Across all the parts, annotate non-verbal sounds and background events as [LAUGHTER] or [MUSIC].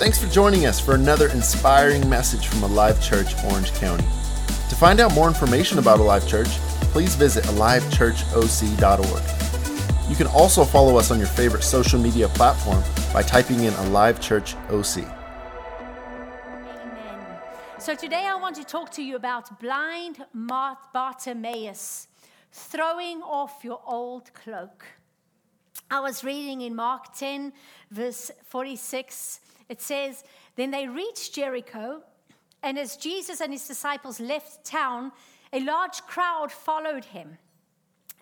Thanks for joining us for another inspiring message from Alive Church, Orange County. To find out more information about Alive Church, please visit alivechurchoc.org. You can also follow us on your favorite social media platform by typing in Alive Church OC. Amen. So today I want to talk to you about blind Bartimaeus throwing off your old cloak. I was reading in Mark 10, verse 46. It says, Then they reached Jericho, and as Jesus and his disciples left town, a large crowd followed him.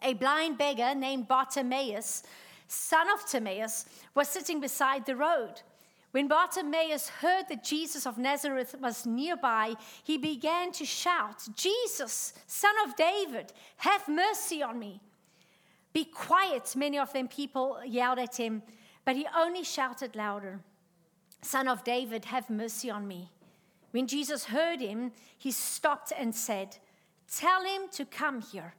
A blind beggar named Bartimaeus, son of Timaeus, was sitting beside the road. When Bartimaeus heard that Jesus of Nazareth was nearby, he began to shout, Jesus, son of David, have mercy on me. Be quiet, many of them people yelled at him, but he only shouted louder. Son of David, have mercy on me. When Jesus heard him, he stopped and said, Tell him to come here.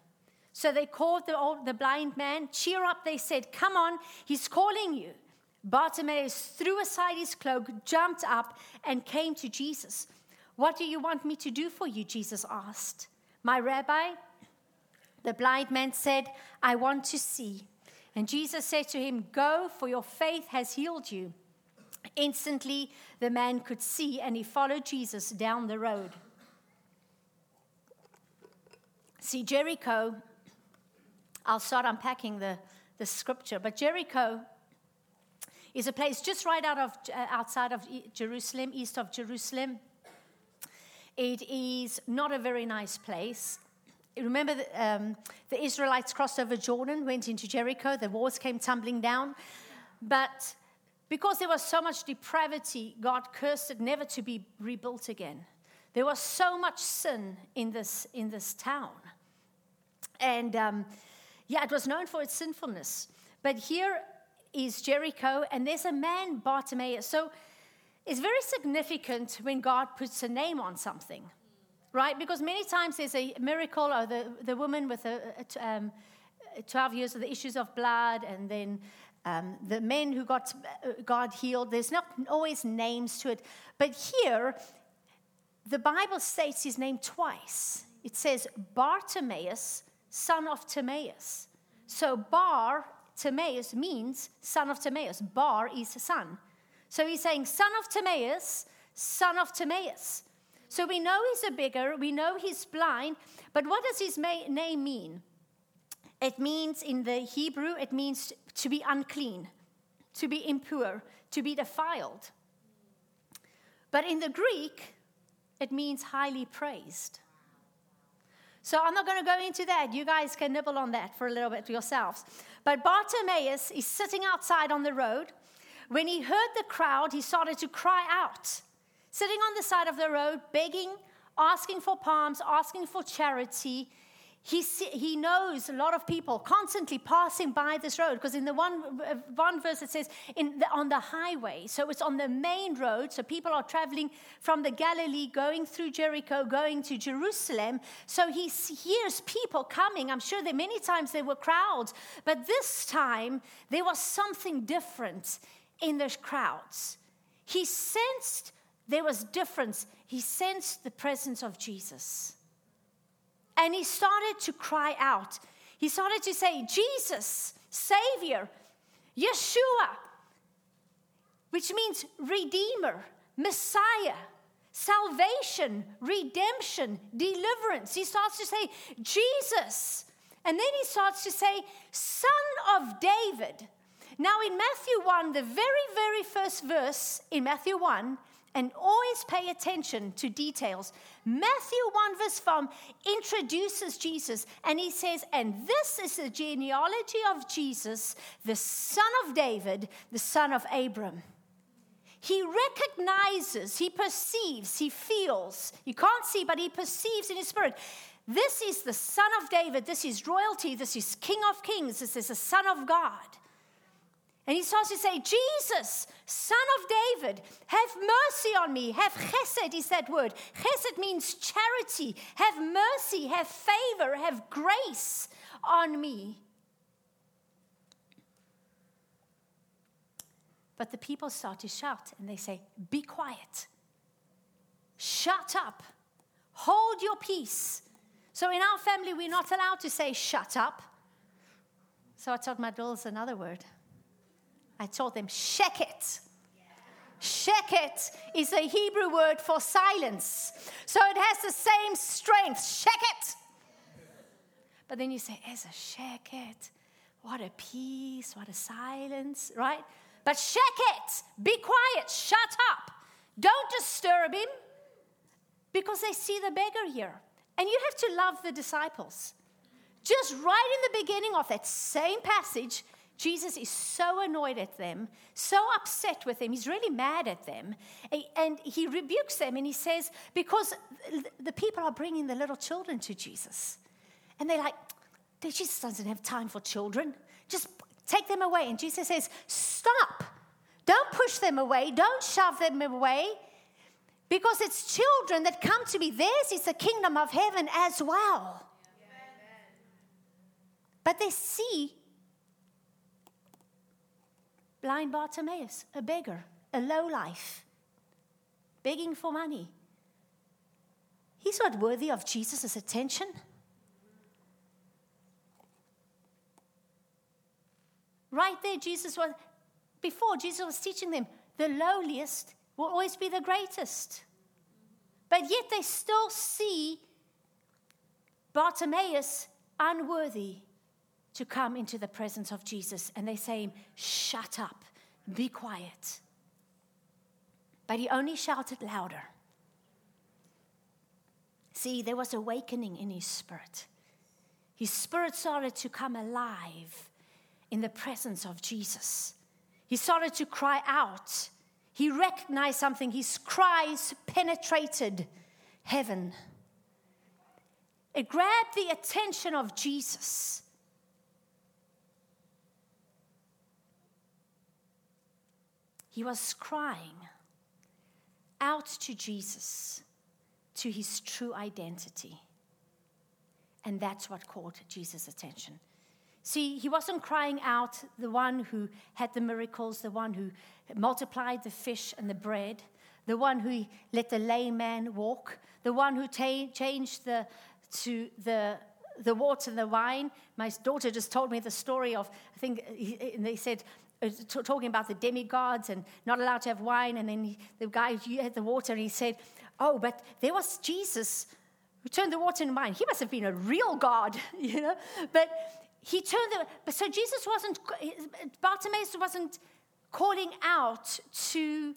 So they called the, old, the blind man. Cheer up, they said, Come on, he's calling you. Bartimaeus threw aside his cloak, jumped up, and came to Jesus. What do you want me to do for you? Jesus asked. My rabbi, the blind man said, I want to see. And Jesus said to him, Go, for your faith has healed you. Instantly, the man could see, and he followed Jesus down the road. See, Jericho, I'll start unpacking the, the scripture, but Jericho is a place just right out of, uh, outside of Jerusalem, east of Jerusalem. It is not a very nice place. Remember, the, um, the Israelites crossed over Jordan, went into Jericho, the walls came tumbling down. But because there was so much depravity, God cursed it never to be rebuilt again. There was so much sin in this, in this town. And um, yeah, it was known for its sinfulness. But here is Jericho, and there's a man, Bartimaeus. So it's very significant when God puts a name on something, right? Because many times there's a miracle, or the, the woman with a, a um, 12 years of the issues of blood, and then um, the men who got God healed. There's not always names to it. But here, the Bible states his name twice. It says Bartimaeus, son of Timaeus. So Bar, Timaeus means son of Timaeus. Bar is son. So he's saying son of Timaeus, son of Timaeus. So we know he's a beggar, we know he's blind, but what does his name mean? It means in the Hebrew, it means to be unclean, to be impure, to be defiled. But in the Greek, it means highly praised. So I'm not going to go into that. You guys can nibble on that for a little bit yourselves. But Bartimaeus is sitting outside on the road. When he heard the crowd, he started to cry out, sitting on the side of the road, begging, asking for palms, asking for charity. He, he knows a lot of people constantly passing by this road because in the one, uh, one verse it says in the, on the highway. So it's on the main road. So people are traveling from the Galilee, going through Jericho, going to Jerusalem. So he hears people coming. I'm sure that many times there were crowds, but this time there was something different in the crowds. He sensed there was difference. He sensed the presence of Jesus. And he started to cry out. He started to say, Jesus, Savior, Yeshua, which means Redeemer, Messiah, salvation, redemption, deliverance. He starts to say, Jesus. And then he starts to say, Son of David. Now, in Matthew 1, the very, very first verse in Matthew 1, and always pay attention to details. Matthew 1 verse 5 introduces Jesus and he says, And this is the genealogy of Jesus, the son of David, the son of Abram. He recognizes, he perceives, he feels. You can't see, but he perceives in his spirit. This is the son of David. This is royalty. This is king of kings. This is the son of God. And he starts to say, Jesus, son of David, have mercy on me. Have chesed is that word. Chesed means charity. Have mercy, have favor, have grace on me. But the people start to shout and they say, Be quiet. Shut up. Hold your peace. So in our family, we're not allowed to say, Shut up. So I taught my girls another word. I told them, Sheket. Sheket is a Hebrew word for silence. So it has the same strength. Sheket. But then you say, as a sheket, what a peace, what a silence, right? But sheket, be quiet, shut up. Don't disturb him because they see the beggar here. And you have to love the disciples. Just right in the beginning of that same passage, Jesus is so annoyed at them, so upset with them. He's really mad at them. And he rebukes them and he says, Because the people are bringing the little children to Jesus. And they're like, Jesus doesn't have time for children. Just take them away. And Jesus says, Stop. Don't push them away. Don't shove them away. Because it's children that come to me. Theirs is the kingdom of heaven as well. But they see blind Bartimaeus, a beggar, a lowlife, begging for money. He's not worthy of Jesus' attention. Right there, Jesus was, before Jesus was teaching them, the lowliest will always be the greatest. But yet they still see Bartimaeus unworthy to come into the presence of Jesus. And they say Shut up, be quiet. But he only shouted louder. See, there was awakening in his spirit. His spirit started to come alive in the presence of Jesus. He started to cry out. He recognized something. His cries penetrated heaven. It grabbed the attention of Jesus. He was crying out to Jesus, to his true identity. And that's what caught Jesus' attention. See, he wasn't crying out the one who had the miracles, the one who multiplied the fish and the bread, the one who let the lame man walk, the one who ta- changed the, to the, the water and the wine. My daughter just told me the story of, I think, they said, talking about the demigods and not allowed to have wine. And then he, the guy had the water and he said, Oh, but there was Jesus who turned the water into wine. He must have been a real God, [LAUGHS] you know. But he turned the, but so Jesus wasn't, Bartimaeus wasn't calling out to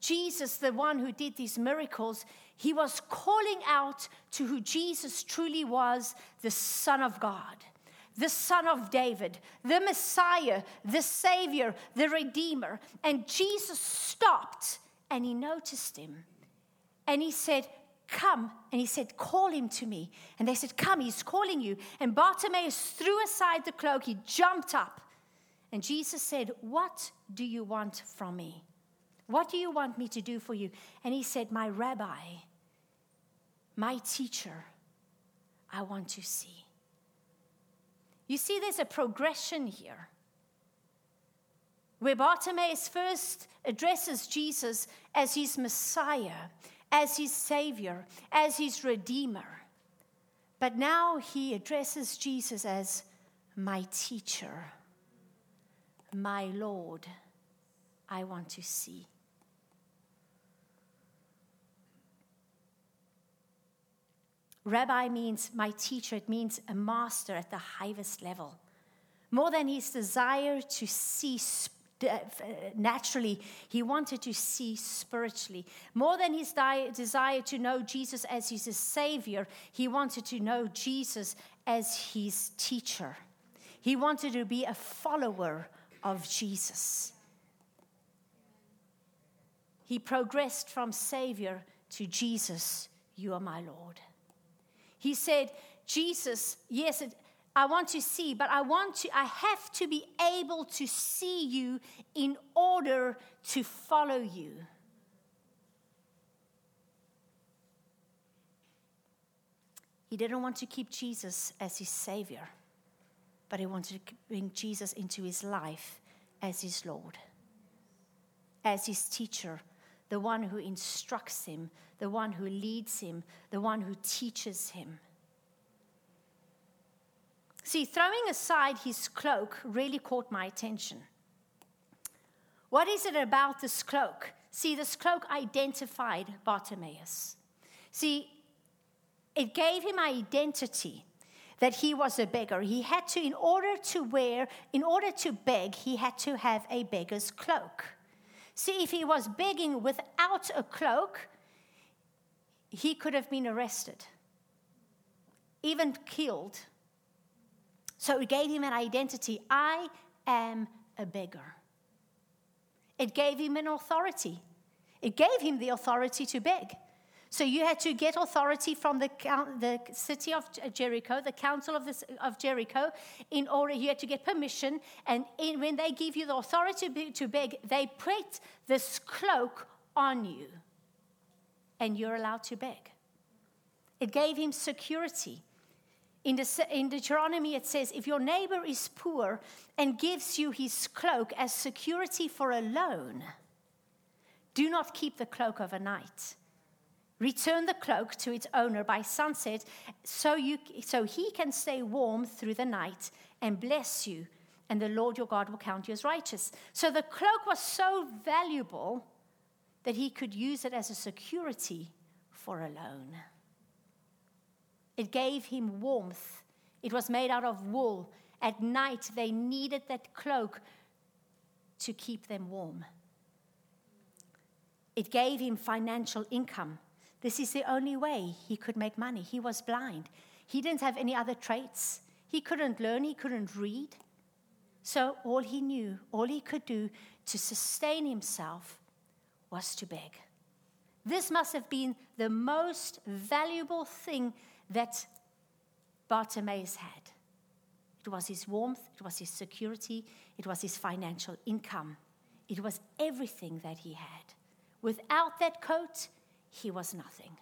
Jesus, the one who did these miracles. He was calling out to who Jesus truly was, the Son of God, the Son of David, the Messiah, the Savior, the Redeemer. And Jesus stopped and he noticed him. And he said, Come. And he said, Call him to me. And they said, Come, he's calling you. And Bartimaeus threw aside the cloak. He jumped up. And Jesus said, What do you want from me? What do you want me to do for you? And he said, My rabbi, my teacher, I want to see. You see, there's a progression here where Bartimaeus first addresses Jesus as his Messiah, as his Savior, as his Redeemer. But now he addresses Jesus as my teacher, my Lord. I want to see. Rabbi means my teacher, it means a master at the highest level. More than his desire to see uh, naturally, he wanted to see spiritually. More than his desire to know Jesus as his savior, he wanted to know Jesus as his teacher. He wanted to be a follower of Jesus. He progressed from Savior to Jesus, you are my Lord. He said, Jesus, yes, it, I want to see, but I want to, I have to be able to see you in order to follow you. He didn't want to keep Jesus as his Savior, but he wanted to bring Jesus into his life as his Lord. as his teacher, the one who instructs him, the one who leads him, the one who teaches him. See, throwing aside his cloak really caught my attention. What is it about this cloak? See, this cloak identified Bartimaeus. See, it gave him identity that he was a beggar. He had to, in order to wear, in order to beg, he had to have a beggar's cloak. See, if he was begging without a cloak, he could have been arrested, even killed. So it gave him an identity I am a beggar. It gave him an authority. It gave him the authority to beg. So you had to get authority from the, the city of Jericho, the council of, of Jericho, in order you had to get permission. And in, when they give you the authority to beg, they put this cloak on you, and you're allowed to beg. It gave him security. In, the, in Deuteronomy, it says, If your neighbor is poor and gives you his cloak as security for a loan, do not keep the cloak overnight. Return the cloak to its owner by sunset so, you, so he can stay warm through the night and bless you, and the Lord your God will count you as righteous. So the cloak was so valuable that he could use it as a security for a loan. It gave him warmth. It was made out of wool. At night, they needed that cloak to keep them warm. It gave him financial income. This is the only way he could make money. He was blind. He didn't have any other traits. He couldn't learn, he couldn't read. So all he knew, all he could do to sustain himself was to beg. This must have been the most valuable thing that Bartimaeus had. It was his warmth, it was his security, it was his financial income. It was everything that he had. Without that coat, he was nothing.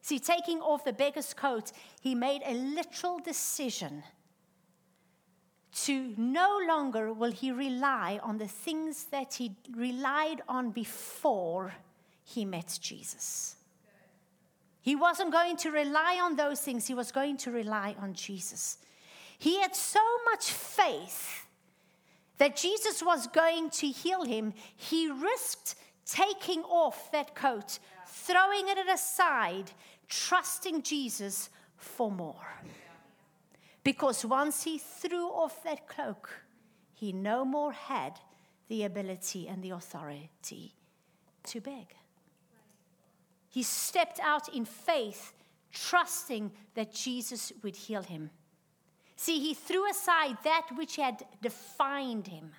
See, taking off the beggar's coat, he made a literal decision to no longer will he rely on the things that he relied on before he met Jesus. He wasn't going to rely on those things, he was going to rely on Jesus. He had so much faith that Jesus was going to heal him, he risked taking off that coat, throwing it aside, trusting Jesus for more. Because once he threw off that cloak, he no more had the ability and the authority to beg. He stepped out in faith, trusting that Jesus would heal him. See, he threw aside that which had defined him.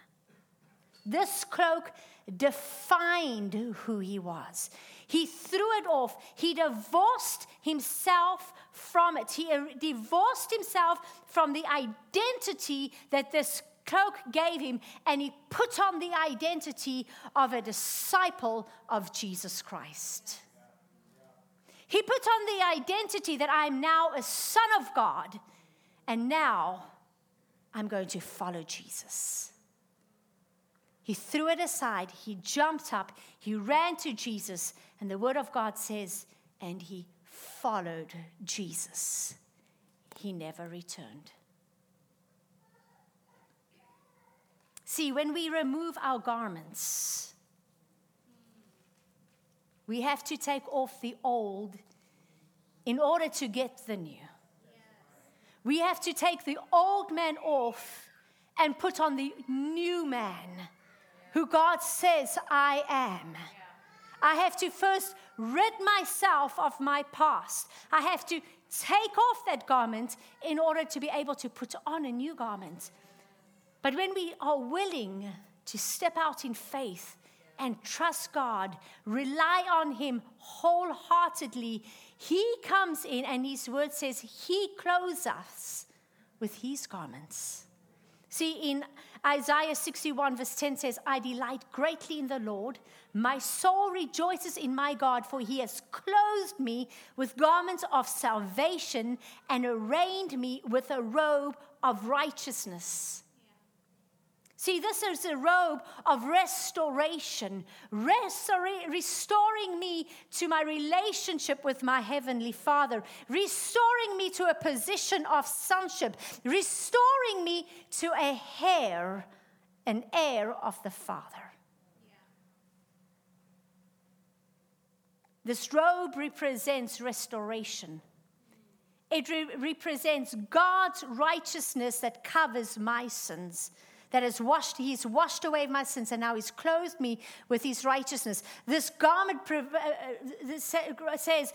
This cloak defined who he was. He threw it off. He divorced himself from it. He uh, divorced himself from the identity that this cloak gave him, and he put on the identity of a disciple of Jesus Christ. He put on the identity that I'm now a son of God, and now I'm going to follow Jesus. He threw it aside. He jumped up. He ran to Jesus. And the Word of God says, and he followed Jesus. He never returned. See, when we remove our garments, we have to take off the old in order to get the new. We have to take the old man off and put on the new man who God says I am. I have to first rid myself of my past. I have to take off that garment in order to be able to put on a new garment. But when we are willing to step out in faith and trust God, rely on Him wholeheartedly, He comes in and His word says He clothes us with His garments. See, in Isaiah 61, verse 10 says, I delight greatly in the Lord. My soul rejoices in my God, for he has clothed me with garments of salvation and arrayed me with a robe of righteousness. See, this is a robe of restoration, restora- restoring me to my relationship with my Heavenly Father, restoring me to a position of sonship, restoring me to a heir, an heir of the Father. This robe represents restoration. It re- represents God's righteousness that covers my sins that has washed, he's washed away my sins, and now he's clothed me with his righteousness. This garment uh, uh says,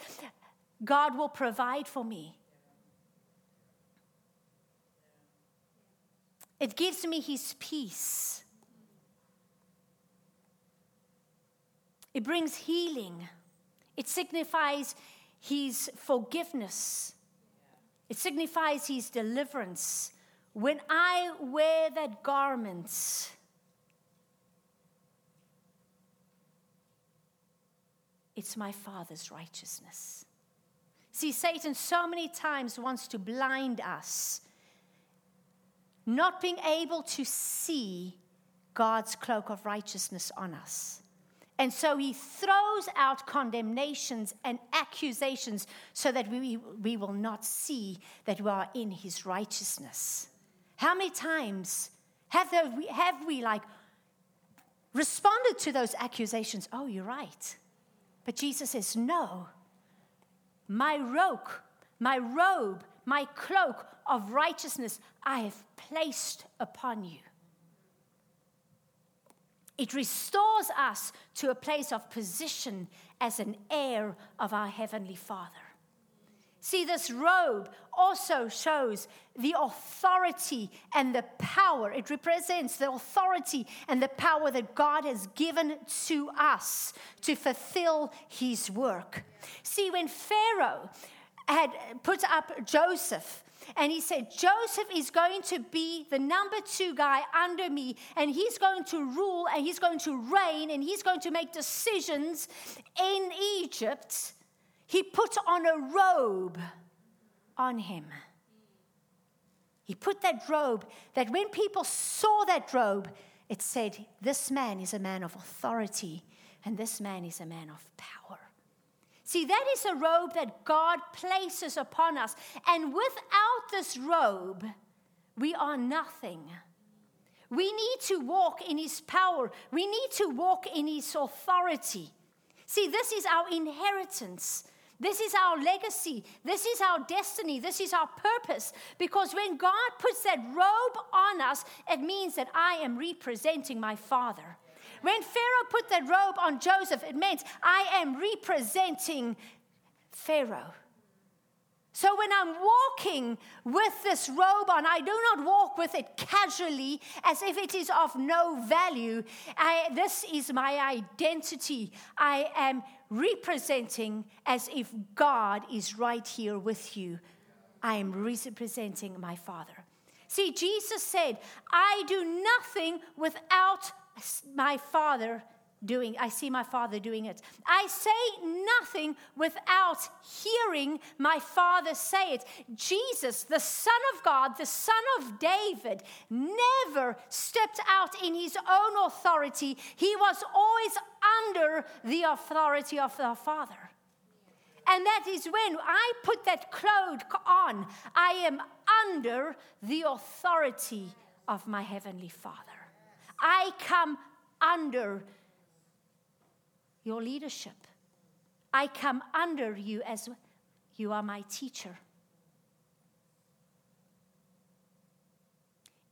God will provide for me. It gives me his peace. It brings healing. It signifies his forgiveness. It signifies his deliverance. When I wear that garment, it's my Father's righteousness. See, Satan so many times wants to blind us, not being able to see God's cloak of righteousness on us. And so he throws out condemnations and accusations so that we, we will not see that we are in his righteousness. How many times have, there, have we like responded to those accusations? Oh, you're right. But Jesus says, No. My robe, my robe, my cloak of righteousness I have placed upon you. It restores us to a place of position as an heir of our Heavenly Father. See, this robe also shows the authority and the power. It represents the authority and the power that God has given to us to fulfill his work. See, when Pharaoh had put up Joseph, and he said, Joseph is going to be the number two guy under me, and he's going to rule, and he's going to reign, and he's going to make decisions in Egypt he put on a robe on him. He put that robe that when people saw that robe, it said, This man is a man of authority and this man is a man of power. See, that is a robe that God places upon us. And without this robe, we are nothing. We need to walk in His power, we need to walk in His authority. See, this is our inheritance. This is our legacy. This is our destiny. This is our purpose. Because when God puts that robe on us, it means that I am representing my Father. When Pharaoh put that robe on Joseph, it meant I am representing Pharaoh. So when I'm walking with this robe on, I do not walk with it casually as if it is of no value. I, this is my identity. I am representing as if God is right here with you. I am representing my Father. See, Jesus said, I do nothing without my Father doing I see my father doing it. I say nothing without hearing my father say it. Jesus, the son of God, the son of David, never stepped out in his own authority. He was always under the authority of the father. And that is when I put that cloak on, I am under the authority of my heavenly father. I come under your leadership. I come under you as you are my teacher.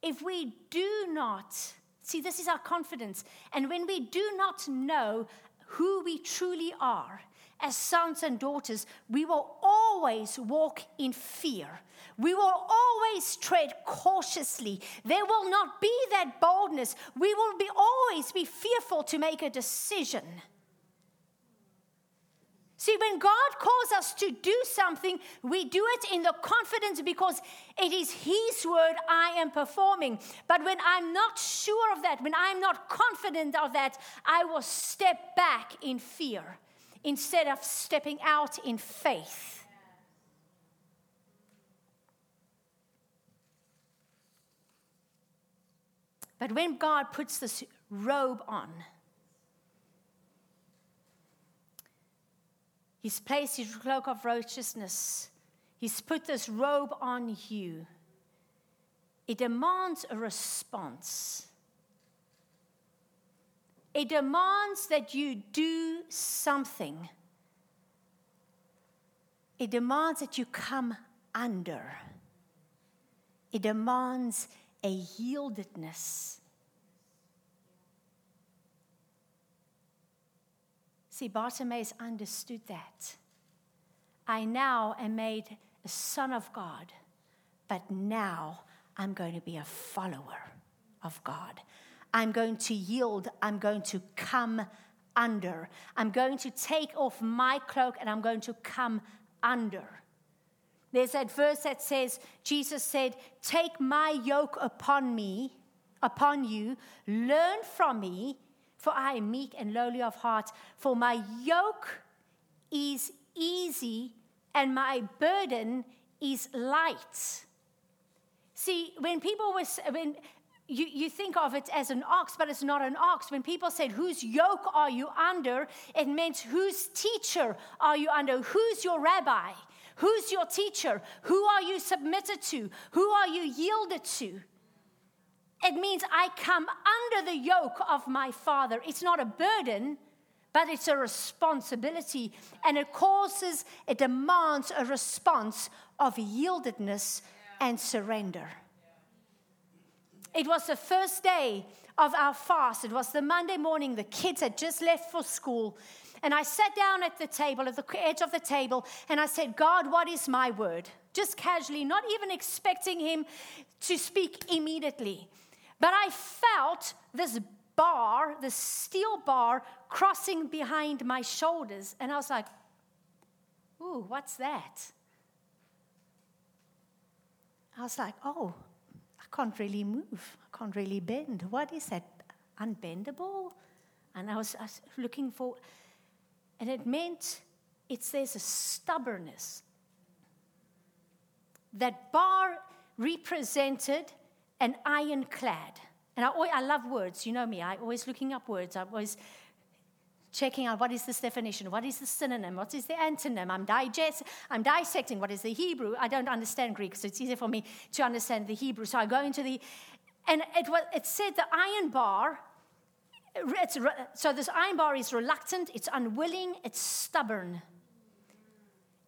If we do not, see, this is our confidence, and when we do not know who we truly are as sons and daughters, we will always walk in fear. We will always tread cautiously. There will not be that boldness. We will be always be fearful to make a decision. See, when God calls us to do something, we do it in the confidence because it is His word I am performing. But when I'm not sure of that, when I'm not confident of that, I will step back in fear instead of stepping out in faith. But when God puts this robe on, He's placed His cloak of righteousness, He's put this robe on you. It demands a response. It demands that you do something. It demands that you come under. It demands a yieldedness. See, Bartimaeus understood that. I now am made a son of God, but now I'm going to be a follower of God. I'm going to yield. I'm going to come under. I'm going to take off my cloak and I'm going to come under. There's that verse that says, Jesus said, Take my yoke upon me, upon you, learn from me, for I am meek and lowly of heart, for my yoke is easy and my burden is light. See, when people were, when you, you think of it as an ox, but it's not an ox. When people said, Whose yoke are you under? it meant, Whose teacher are you under? Who's your rabbi? Who's your teacher? Who are you submitted to? Who are you yielded to? It means I come under the yoke of my Father. It's not a burden, but it's a responsibility. And it causes, it demands a response of yieldedness and surrender. It was the first day of our fast. It was the Monday morning. The kids had just left for school. And I sat down at the table, at the edge of the table, and I said, God, what is my word? Just casually, not even expecting him to speak immediately. But I felt this bar, this steel bar, crossing behind my shoulders. And I was like, ooh, what's that? I was like, oh, I can't really move. I can't really bend. What is that? Unbendable? And I was, I was looking for, and it meant it says a stubbornness. That bar represented an ironclad. And I, I love words. You know me. I'm always looking up words. I'm always checking out what is this definition, what is the synonym, what is the antonym. I'm, digest, I'm dissecting what is the Hebrew. I don't understand Greek, so it's easier for me to understand the Hebrew. So I go into the, and it, was, it said the iron bar. so this iron bar is reluctant, it's unwilling, it's stubborn.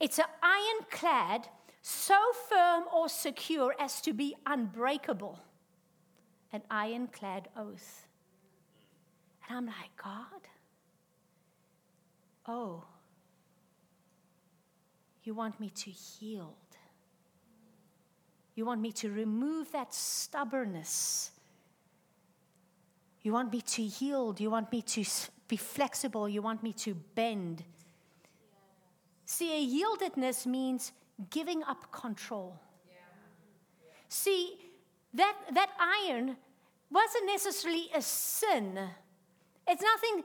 It's an ironclad so firm or secure as to be unbreakable. An ironclad oath. And I'm like, God, oh, you want me to yield. You want me to remove that stubbornness. You want me to yield. You want me to be flexible. You want me to bend. See, a yieldedness means giving up control. See, that, that iron wasn't necessarily a sin. It's nothing,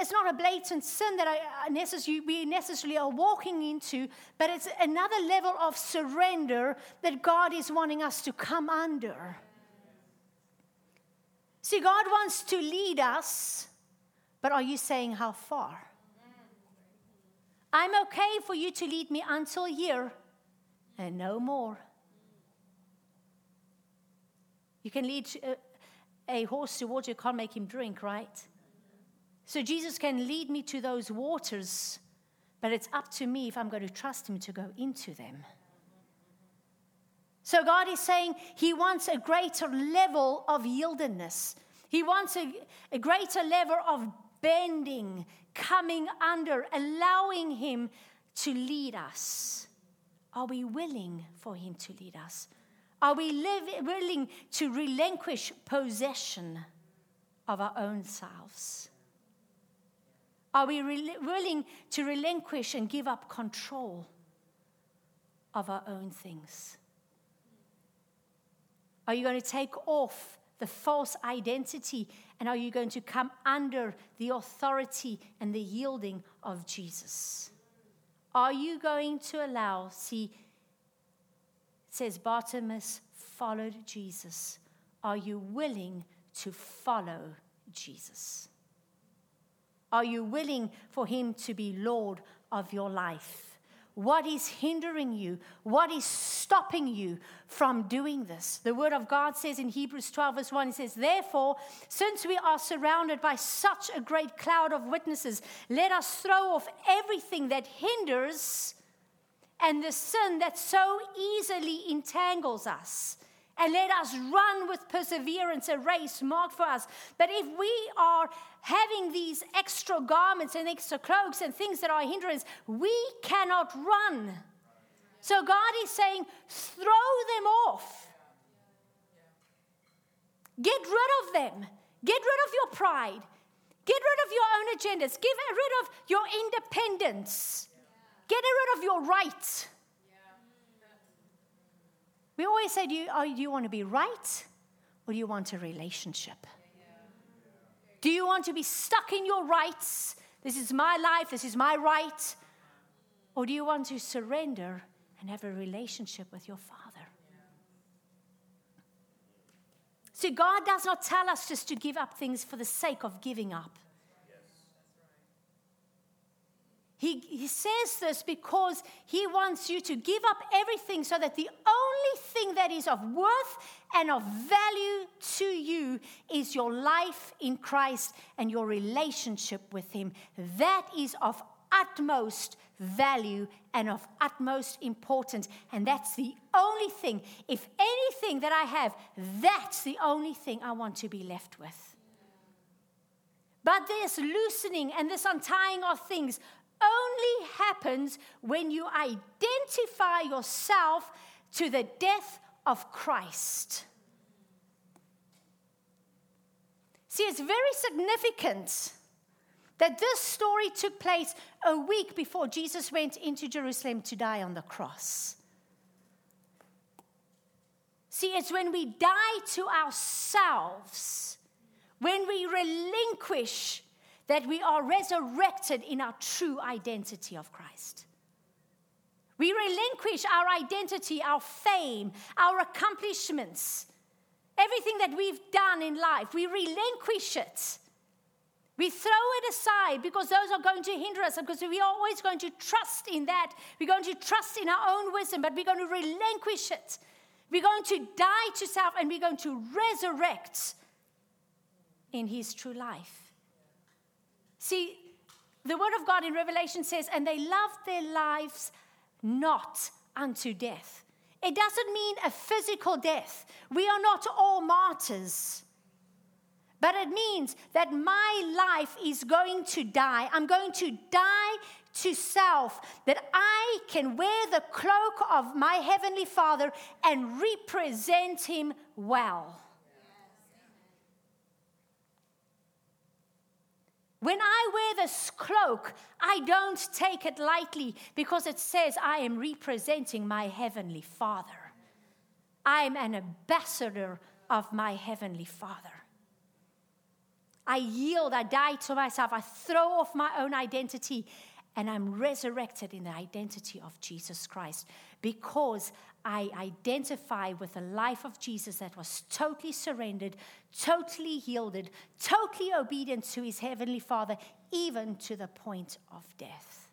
it's not a blatant sin that I necessarily, we necessarily are walking into, but it's another level of surrender that God is wanting us to come under. See, God wants to lead us, but are you saying how far? I'm okay for you to lead me until here and no more. You can lead a, uh, a horse to water, you can't make him drink, right? So Jesus can lead me to those waters, but it's up to me if I'm going to trust him to go into them. So God is saying he wants a greater level of yieldedness. He wants a, a greater level of bending, coming under, allowing Him to lead us? Are we willing for Him to lead us? Are we live, willing to relinquish possession of our own selves? Are we re- willing to relinquish and give up control of our own things? Are you going to take off the false identity and are you going to come under the authority and the yielding of Jesus? Are you going to allow, see, it says Bartimaeus followed Jesus Are you willing to follow Jesus? Are you willing for Him to be Lord of your life? What is hindering you? What is stopping you from doing this? The Word of God says in Hebrews 12, verse 1, it says, Therefore, since we are surrounded by such a great cloud of witnesses, let us throw off everything that hinders and the sin that so easily entangles us and let us run with perseverance a race marked for us. But if we are having these extra garments and extra cloaks and things that are hindrance, we cannot run. So God is saying, throw them off. Get rid of them. Get rid of your pride. Get rid of your own agendas. Get rid of your independence. Get rid of your rights. We always say, do you, oh, do you want to be right or do you want a relationship? Do you want to be stuck in your rights? This is my life, this is my right. Or do you want to surrender and have a relationship with your Father? See, God does not tell us just to give up things for the sake of giving up. He, he says this because he wants you to give up everything so that the only thing that is of worth and of value to you is your life in Christ and your relationship with Him. That is of utmost value and of utmost importance. And that's the only thing, if anything that I have, that's the only thing I want to be left with. But this loosening and this untying of things only happens when you identify yourself to the death of Christ. See, it's very significant that this story took place a week before Jesus went into Jerusalem to die on the cross. See, it's when we die to ourselves, when we relinquish that we are resurrected in our true identity of Christ. We relinquish our identity, our fame, our accomplishments, everything that we've done in life. We relinquish it. We throw it aside because those are going to hinder us because we are always going to trust in that. We're going to trust in our own wisdom, but we're going to relinquish it. We're going to die to self and we're going to resurrect in His true life. See, the word of God in Revelation says, and they loved their lives not unto death. It doesn't mean a physical death. We are not all martyrs. But it means that my life is going to die. I'm going to die to self, that I can wear the cloak of my Heavenly Father and represent Him well. When I wear this cloak, I don't take it lightly because it says I am representing my Heavenly Father. I am an ambassador of my Heavenly Father. I yield, I die to myself, I throw off my own identity, and I'm resurrected in the identity of Jesus Christ because I identify with the life of Jesus that was totally surrendered, totally yielded, totally obedient to his heavenly Father, even to the point of death.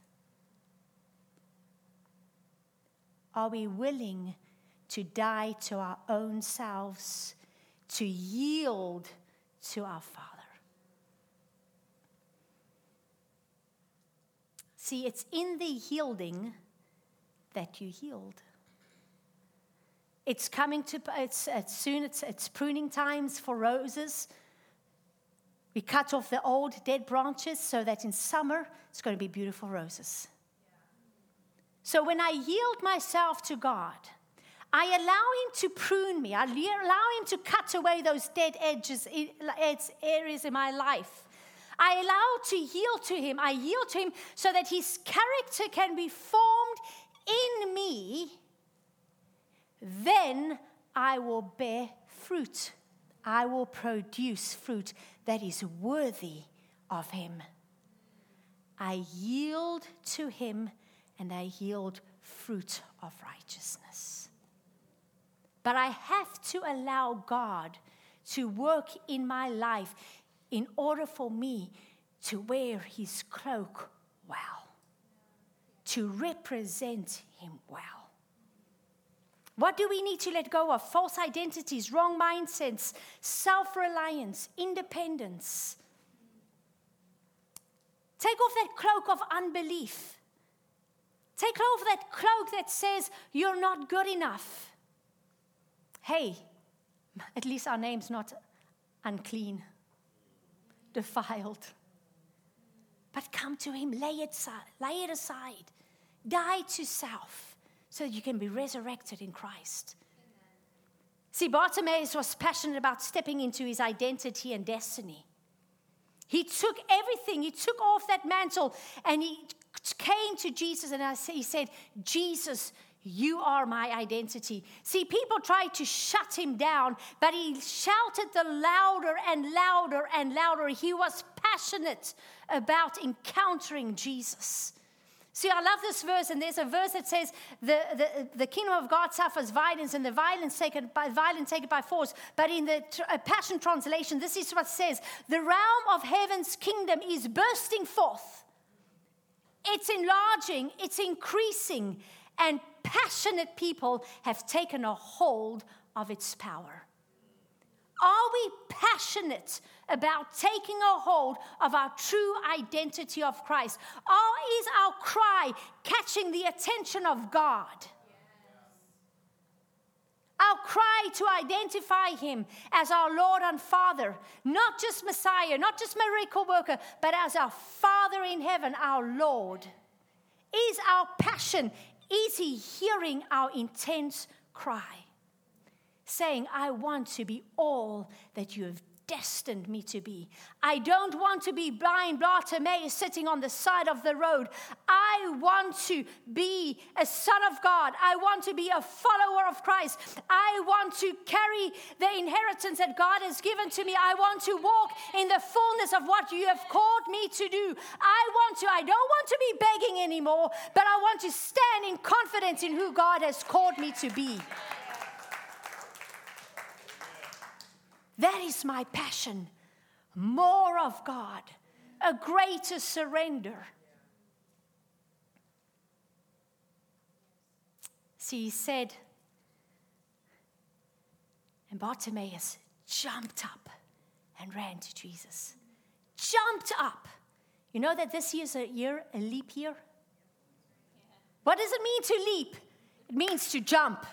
Are we willing to die to our own selves, to yield to our Father? See, it's in the yielding that you yield. It's coming to, it's, it's soon, it's, it's pruning times for roses. We cut off the old dead branches so that in summer it's going to be beautiful roses. So when I yield myself to God, I allow Him to prune me. I allow Him to cut away those dead edges, areas in my life. I allow to yield to Him. I yield to Him so that His character can be formed in me then I will bear fruit. I will produce fruit that is worthy of him. I yield to him and I yield fruit of righteousness. But I have to allow God to work in my life in order for me to wear his cloak well, to represent him well. What do we need to let go of? False identities, wrong mindsets, self reliance, independence. Take off that cloak of unbelief. Take off that cloak that says you're not good enough. Hey, [LAUGHS] at least our name's not unclean, defiled. But come to Him, lay it, lay it aside, die to self so that you can be resurrected in Christ. See, Bartimaeus was passionate about stepping into his identity and destiny. He took everything, he took off that mantle, and he came to Jesus and he said, Jesus, you are my identity. See, people tried to shut him down, but he shouted the louder and louder and louder. He was passionate about encountering Jesus. See, I love this verse, and there's a verse that says, the, the, the kingdom of God suffers violence, and the violence taken by violence taken by force. But in the Passion Translation, this is what says: the realm of heaven's kingdom is bursting forth. It's enlarging, it's increasing, and passionate people have taken a hold of its power. Are we passionate about taking a hold of our true identity of Christ? Or is our cry catching the attention of God? Our cry to identify Him as our Lord and Father, not just Messiah, not just miracle worker, but as our Father in heaven, our Lord. Is our passion, is He hearing our intense cry? Saying, I want to be all that you have destined me to be. I don't want to be blind Bartimaeus sitting on the side of the road. I want to be a son of God. I want to be a follower of Christ. I want to carry the inheritance that God has given to me. I want to walk in the fullness of what you have called me to do. I want to, I don't want to be begging anymore, but I want to stand in confidence in who God has called me to be. That is my passion. More of God, a greater surrender. See, he said, and Bartimaeus jumped up and ran to Jesus. Jumped up. You know that this year is a year, a leap year? What does it mean to leap? It means to jump.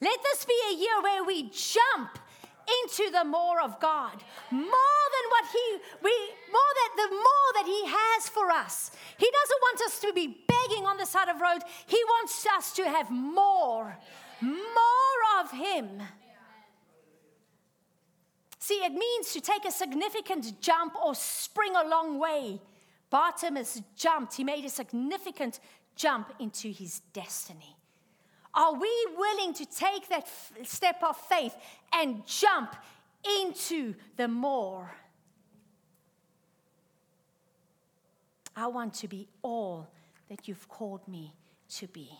Let this be a year where we jump into the more of God. More than what He we more that the more that He has for us. He doesn't want us to be begging on the side of the road. He wants us to have more. More of Him. See, it means to take a significant jump or spring a long way. Bartimaeus jumped, he made a significant jump into his destiny. Are we willing to take that f- step of faith and jump into the more? I want to be all that you've called me to be.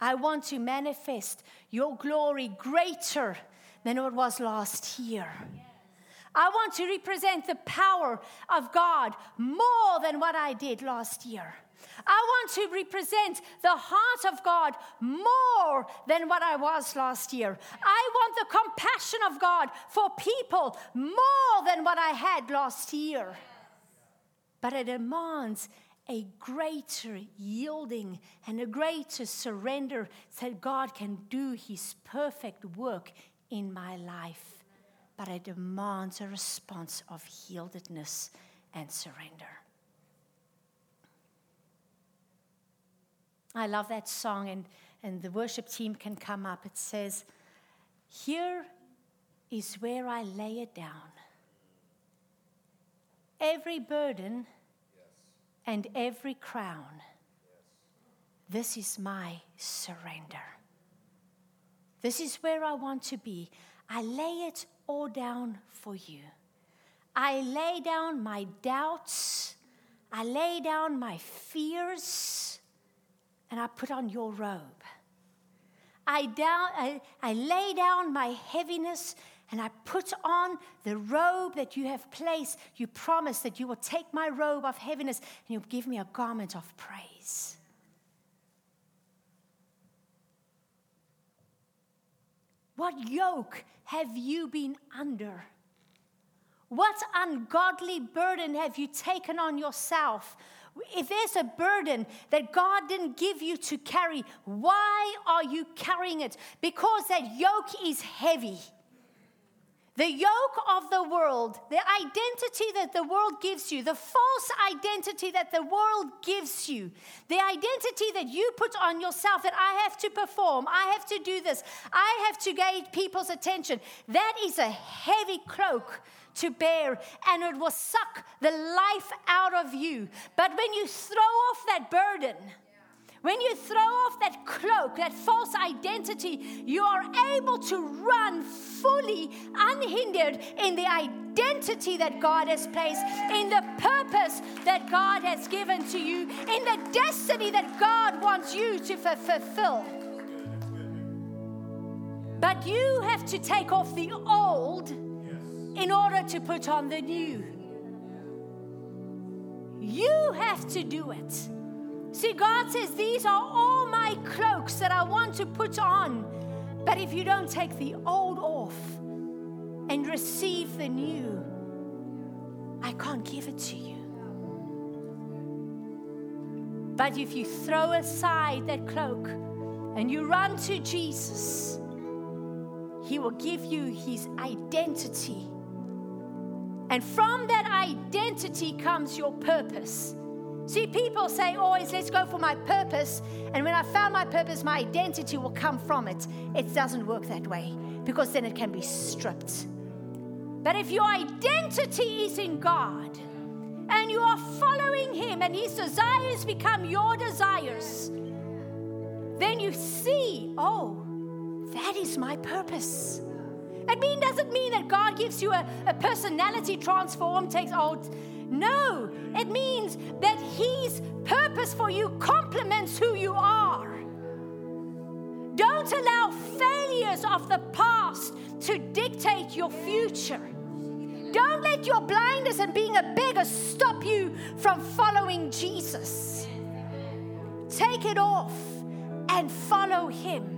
I want to manifest your glory greater than what was last year. I want to represent the power of God more than what I did last year. I want to represent the heart of God more than what I was last year. I want the compassion of God for people more than what I had last year. But it demands a greater yielding and a greater surrender so God can do His perfect work in my life. But it demands a response of yieldedness and surrender. I love that song, and, and the worship team can come up. It says, Here is where I lay it down. Every burden and every crown. This is my surrender. This is where I want to be. I lay it all down for you. I lay down my doubts. I lay down my fears and I put on your robe. I, down, I, I lay down my heaviness and I put on the robe that you have placed. You promise that you will take my robe of heaviness and you'll give me a garment of praise. What yoke have you been under? What ungodly burden have you taken on yourself? If there's a burden that God didn't give you to carry, why are you carrying it? Because that yoke is heavy. The yoke of the world, the identity that the world gives you, the false identity that the world gives you, the identity that you put on yourself that I have to perform, I have to do this, I have to gain people's attention, that is a heavy cloak to bear and it will suck the life out of you. But when you throw off that burden, when you throw off that cloak, that false identity, you are able to run fully unhindered in the identity that God has placed, in the purpose that God has given to you, in the destiny that God wants you to f- fulfill. But you have to take off the old in order to put on the new. You have to do it. See, God says, These are all my cloaks that I want to put on. But if you don't take the old off and receive the new, I can't give it to you. But if you throw aside that cloak and you run to Jesus, He will give you His identity. And from that identity comes your purpose. See, people say always, let's go for my purpose. And when I found my purpose, my identity will come from it. It doesn't work that way because then it can be stripped. But if your identity is in God and you are following Him and His desires become your desires, then you see, oh, that is my purpose. It mean, doesn't mean that God gives you a, a personality transform, takes old. No, it means that His purpose for you complements who you are. Don't allow failures of the past to dictate your future. Don't let your blindness and being a beggar stop you from following Jesus. Take it off and follow Him.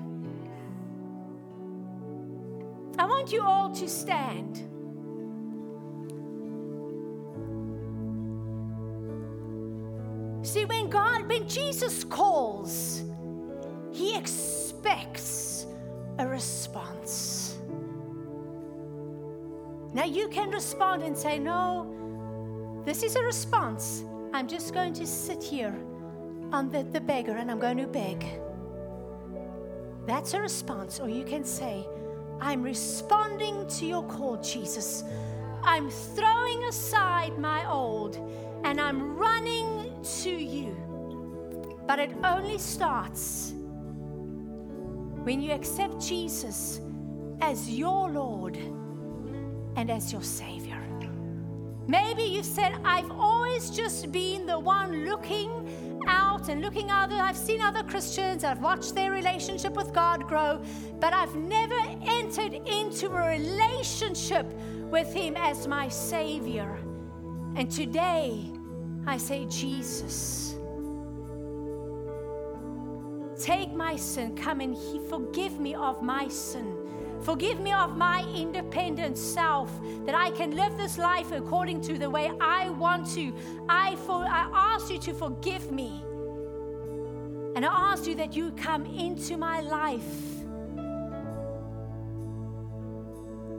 I want you all to stand. See, when God, when Jesus calls, He expects a response. Now you can respond and say, No, this is a response. I'm just going to sit here on the, the beggar and I'm going to beg. That's a response. Or you can say, I'm responding to your call, Jesus. I'm throwing aside my old and I'm running to you. But it only starts when you accept Jesus as your Lord and as your Savior. Maybe you said, I've always just been the one looking and looking other. I've seen other Christians, I've watched their relationship with God grow, but I've never entered into a relationship with Him as my Savior. And today, I say, Jesus, take my sin, come and he, forgive me of my sin. Forgive me of my independent self, that I can live this life according to the way I want to. I, for, I ask you to forgive me. And I ask you that you come into my life.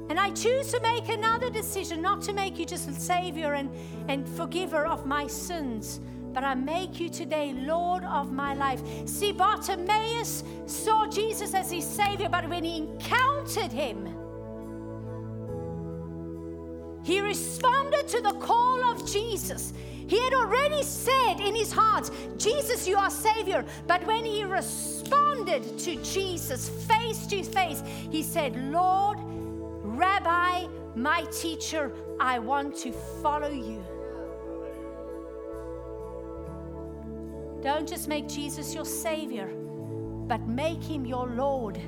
And I choose to make another decision, not to make you just a Savior and, and forgiver of my sins, but I make you today Lord of my life. See, Bartimaeus saw Jesus as his Savior, but when he encountered him, he responded to the call of Jesus. He had already said in his heart, Jesus, you are Savior. But when he responded to Jesus face to face, he said, Lord, Rabbi, my teacher, I want to follow you. Don't just make Jesus your Savior, but make him your Lord.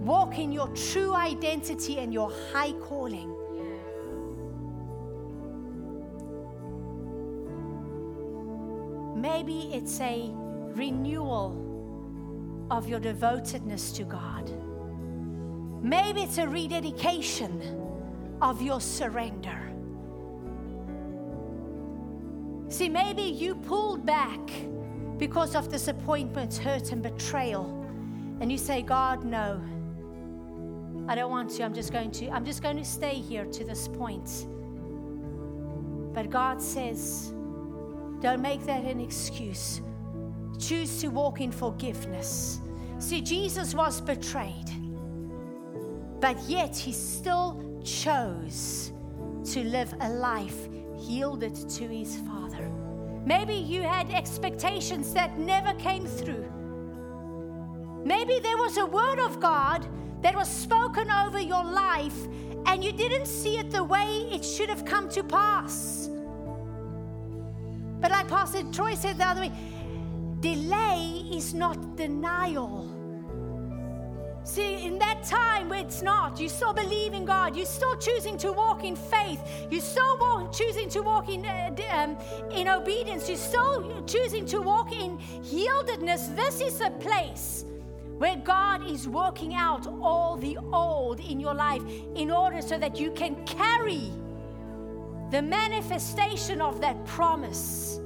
Walk in your true identity and your high calling. Maybe it's a renewal of your devotedness to God. Maybe it's a rededication of your surrender. See, maybe you pulled back because of disappointment, hurt, and betrayal. And you say, God, no. I don't want to. I'm just going to I'm just going to stay here to this point. But God says, don't make that an excuse. Choose to walk in forgiveness. See, Jesus was betrayed, but yet he still chose to live a life yielded to his Father. Maybe you had expectations that never came through. Maybe there was a word of God that was spoken over your life and you didn't see it the way it should have come to pass. But like Pastor Troy said the other way, delay is not denial. See, in that time where it's not, you still believe in God, you're still choosing to walk in faith, you're still walk, choosing to walk in, uh, um, in obedience, you're still choosing to walk in yieldedness. This is a place where God is working out all the old in your life in order so that you can carry the manifestation of that promise.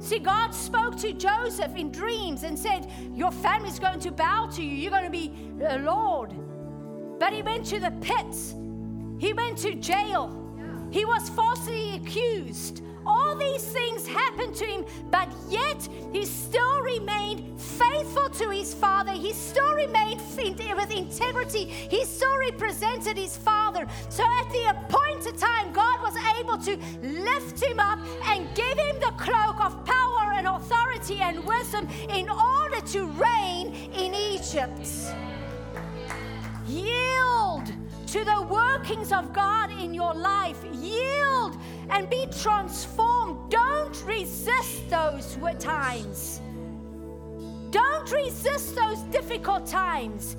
See, God spoke to Joseph in dreams and said, Your family's going to bow to you. You're going to be a Lord. But he went to the pits, he went to jail, he was falsely accused. All these things happened to him, but yet he still remained faithful to his father. He still remained with integrity. He still represented his father. So at the appointed time, God was able to lift him up and give him the cloak of power and authority and wisdom in order to reign in Egypt. Yield to the workings of God in your life. Yield and be transformed. Don't resist those times. Don't resist those difficult times.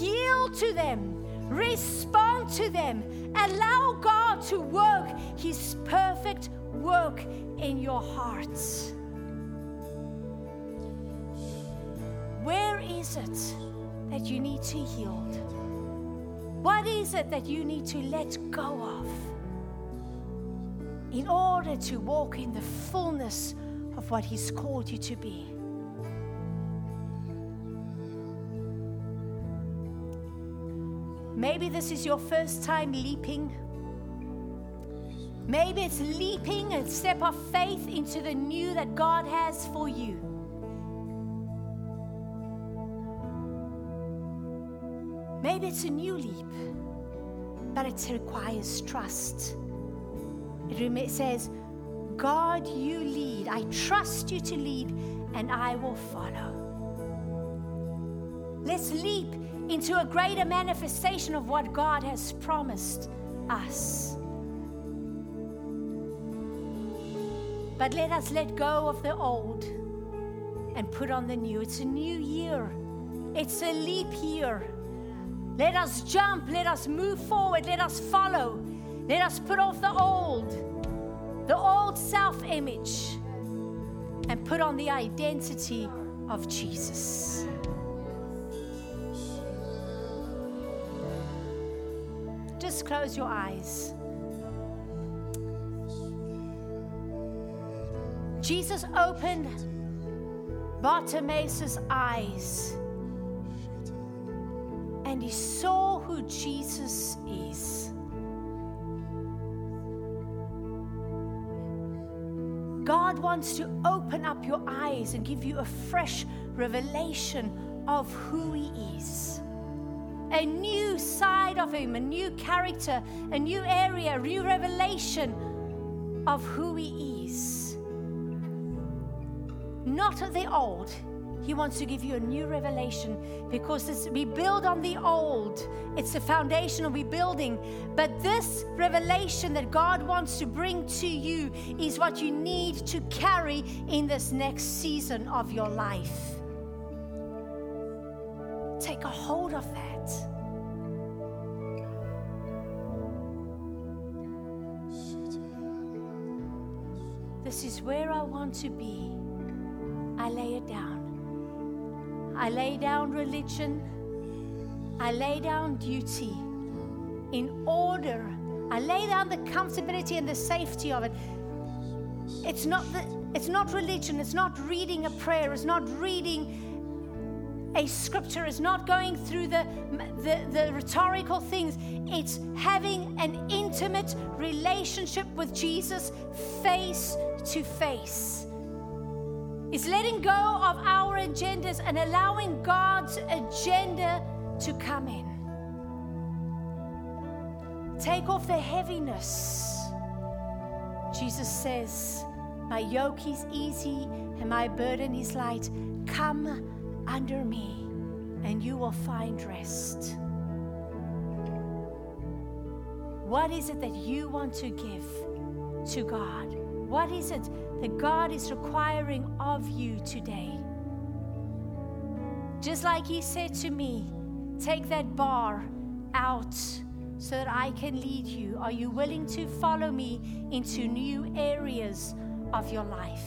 Yield to them, respond to them, allow God to work His perfect work in your hearts. Where is it that you need to yield? What is it that you need to let go of? in order to walk in the fullness of what He's called you to be. Maybe this is your first time leaping. Maybe it's leaping a step of faith into the new that God has for you. Maybe it's a new leap, but it requires trust. It says, God, you lead. I trust you to lead, and I will follow. Let's leap into a greater manifestation of what God has promised us. But let us let go of the old and put on the new. It's a new year, it's a leap year. Let us jump, let us move forward, let us follow. Let us put off the old, the old self image, and put on the identity of Jesus. Just close your eyes. Jesus opened Bartimaeus' eyes and he saw who Jesus is. God wants to open up your eyes and give you a fresh revelation of who He is. A new side of Him, a new character, a new area, a new revelation of who He is. Not of the old, He wants to give you a new revelation because we build on the old. It's the foundation we're building. But this revelation that God wants to bring to you is what you need to carry in this next season of your life. Take a hold of that. This is where I want to be. I lay it down. I lay down religion. I lay down duty in order. I lay down the comfortability and the safety of it. It's not, the, it's not religion. It's not reading a prayer. It's not reading a scripture It's not going through the, the, the, rhetorical things, it's having an intimate relationship with Jesus face to face. It's letting go of our agendas and allowing God's agenda to come in. Take off the heaviness. Jesus says, My yoke is easy and my burden is light. Come under me, and you will find rest. What is it that you want to give to God? What is it that God is requiring of you today? Just like He said to me, take that bar out so that I can lead you. Are you willing to follow me into new areas of your life?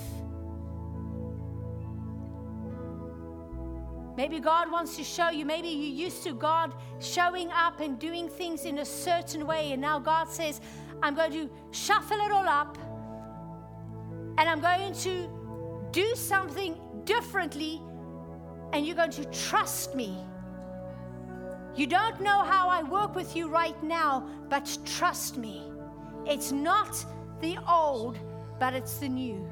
Maybe God wants to show you, maybe you're used to God showing up and doing things in a certain way, and now God says, I'm going to shuffle it all up and I'm going to do something differently, and you're going to trust me. You don't know how I work with you right now, but trust me. It's not the old, but it's the new.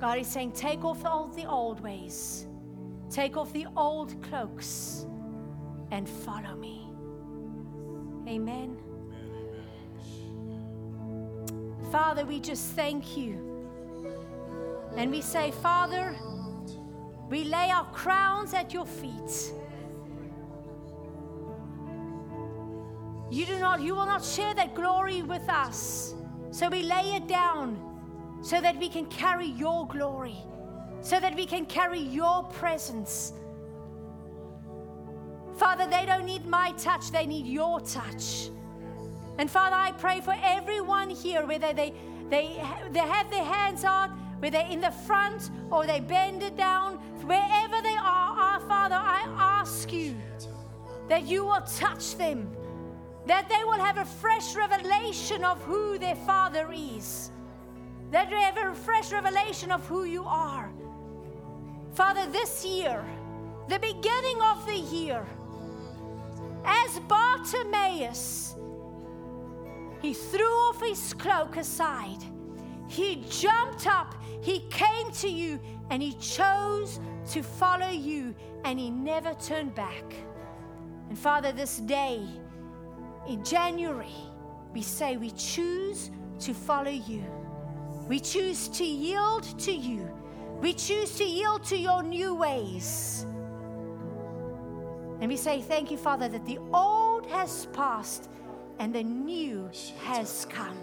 God is saying, take off all the old ways, take off the old cloaks, and follow me. Amen. Father, we just thank you. And we say, Father, we lay our crowns at your feet. You do not, you will not share that glory with us. So we lay it down so that we can carry your glory, so that we can carry your presence. Father, they don't need my touch, they need your touch. And Father, I pray for everyone here, whether they, they, they have their hands out, whether in the front or they bend it down, wherever they are, our Father, I ask you that you will touch them, that they will have a fresh revelation of who their Father is that they have a fresh revelation of who you are. Father, this year, the beginning of the year, as Bartimaeus, he threw off his cloak aside. He jumped up, he came to you, and he chose to follow you, and he never turned back. And Father, this day, in January, we say we choose to follow you. We choose to yield to you. We choose to yield to your new ways. And we say, Thank you, Father, that the old has passed and the new has come.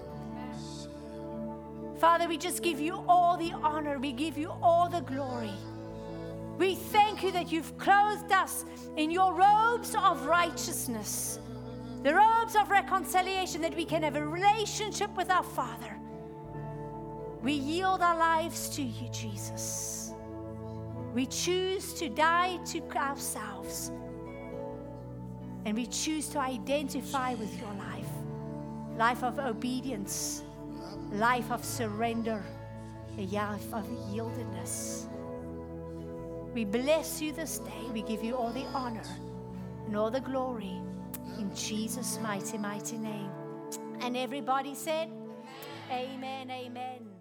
Father, we just give you all the honor, we give you all the glory. We thank you that you've clothed us in your robes of righteousness, the robes of reconciliation, that we can have a relationship with our Father. We yield our lives to you, Jesus. We choose to die to ourselves. And we choose to identify with your life life of obedience, life of surrender, a life of yieldedness. We bless you this day. We give you all the honor and all the glory in Jesus' mighty, mighty name. And everybody said, Amen, amen.